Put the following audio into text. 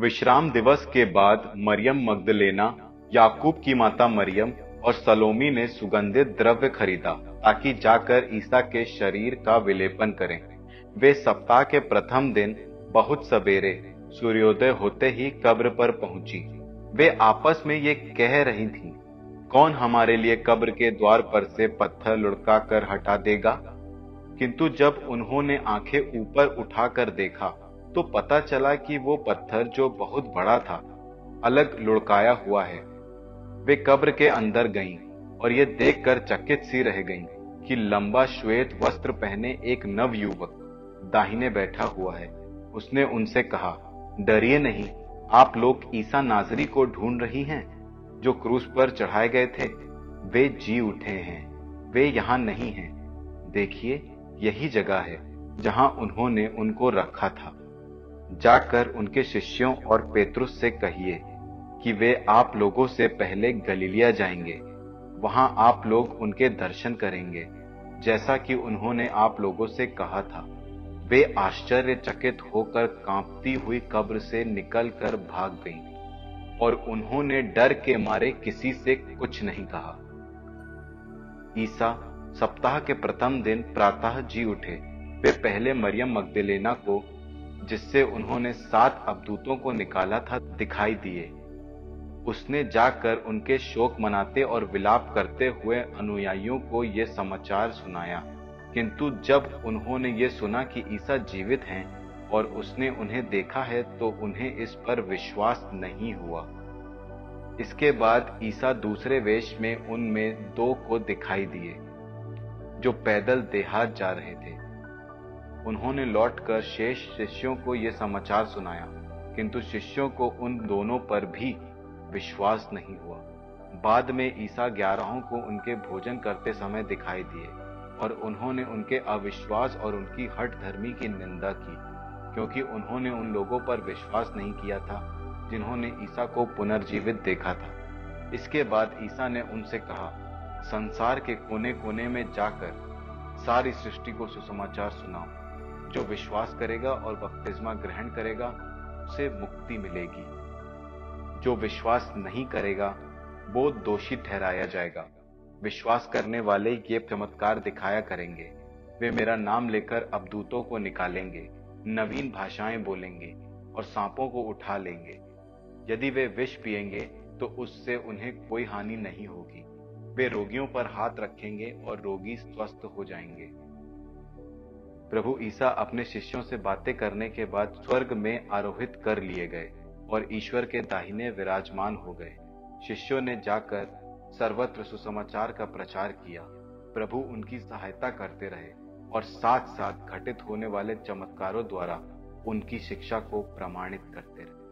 विश्राम दिवस के बाद मरियम मगदलेना याकूब की माता मरियम और सलोमी ने सुगंधित द्रव्य खरीदा ताकि जाकर ईसा के शरीर का विलेपन करें। वे सप्ताह के प्रथम दिन बहुत सवेरे सूर्योदय होते ही कब्र पर पहुँची। वे आपस में ये कह रही थीं, कौन हमारे लिए कब्र के द्वार पर से पत्थर लुढ़का कर हटा देगा? किंतु जब उन्होंने आँखें ऊपर उठाकर देखा तो पता चला कि वो पत्थर जो बहुत बड़ा था, अलग लुढ़काया हुआ है। वे कब्र के अंदर गईं और ये देखकर चकित सी रह गईं कि लंबा श्वेत वस्त्र पहने एक नव युवक दाहिने बैठा हुआ है। उसने उनसे कहा, डरिए नहीं, आप लोग ईसा नाजरी को ढूंढ रही हैं, जो क्रूस पर चढ़ाए गए थे। वे जी उठे हैं, वे यहाँ नहीं हैं। देखिए, यही जगह है जहाँ उन्होंने उनको रखा था। जाकर उनके शिष्यों और पेतरुस से कहिए कि वे आप लोगों से पहले गलीलिया जाएँगे। वहाँ आप लोग उनके दर्शन करेंगे, जैसा कि उन्होंने आप लोगों से कहा था। वे आश्चर्यचकित होकर कांपती हुई कब्र से निकलकर भाग गईं, और उन्होंने डर के मारे किसी से कुछ नहीं कहा। ईसा सप्ताह के प्रथम दिन प्रातः जी उठे। वे पहले मरियम मगदलेना को जिससे उन्होंने सात अबदूतों को निकाला था, दिखाई दिए। उसने जाकर उनके शोक मनाते और विलाप करते हुए अनुयायियों को ये समाचार सुनाया। किंतु जब उन्होंने ये सुना कि ईसा जीवित हैं और उसने उन्हें देखा है तो उन्हें इस पर विश्वास नहीं हुआ। इसके बाद ईसा दूसरे वेश में उनमें दो को दिखाई दिए, जो पैदल देहात जा रहे थे। उन्होंने लौटकर शेष शिष्यों को यह समाचार सुनाया, किंतु शिष्यों को उन दोनों पर भी विश्वास नहीं हुआ। बाद में ईसा ग्यारहों को उनके भोजन करते समय दिखाई दिए, और उन्होंने उनके अविश्वास और उनकी हट धर्मी की निंदा की, क्योंकि उन्होंने उन लोगों पर विश्वास नहीं किया था, जिन्होंने ईसा को पुनर्जीवित देखा था। इसके बाद ईसा ने उनसे कहा, संसार के कोने कोने में जाकर सारी सृष्टि को सुसमाचार सुनाओ। जो विश्वास करेगा और बपतिस्मा ग्रहण करेगा, उसे मुक्ति मिलेगी। जो विश्वास नहीं करेगा, वो दोषी ठहराया जाएगा। विश्वास करने वाले ये चमत्कार दिखाया करेंगे। वे मेरा नाम लेकर अबदूतों को निकालेंगे, नवीन भाषाएँ बोलेंगे और सांपों को उठा लेंगे। यदि वे विष पिएँगे तो उससे उन्हें कोई हानि नहीं होगी। वे रोगियों पर हाथ रखेंगे और रोगी स्वस्थ हो जाएँगे। प्रभु ईसा अपने शिष्यों से बातें करने के बाद स्वर्ग में आरोहित कर लिए गए और ईश्वर के दाहिने विराजमान हो गए। शिष्यों ने जाकर सर्वत्र सुसमाचार का प्रचार किया। प्रभु उनकी सहायता करते रहे और साथ साथ घटित होने वाले चमत्कारों द्वारा उनकी शिक्षा को प्रमाणित करते रहे।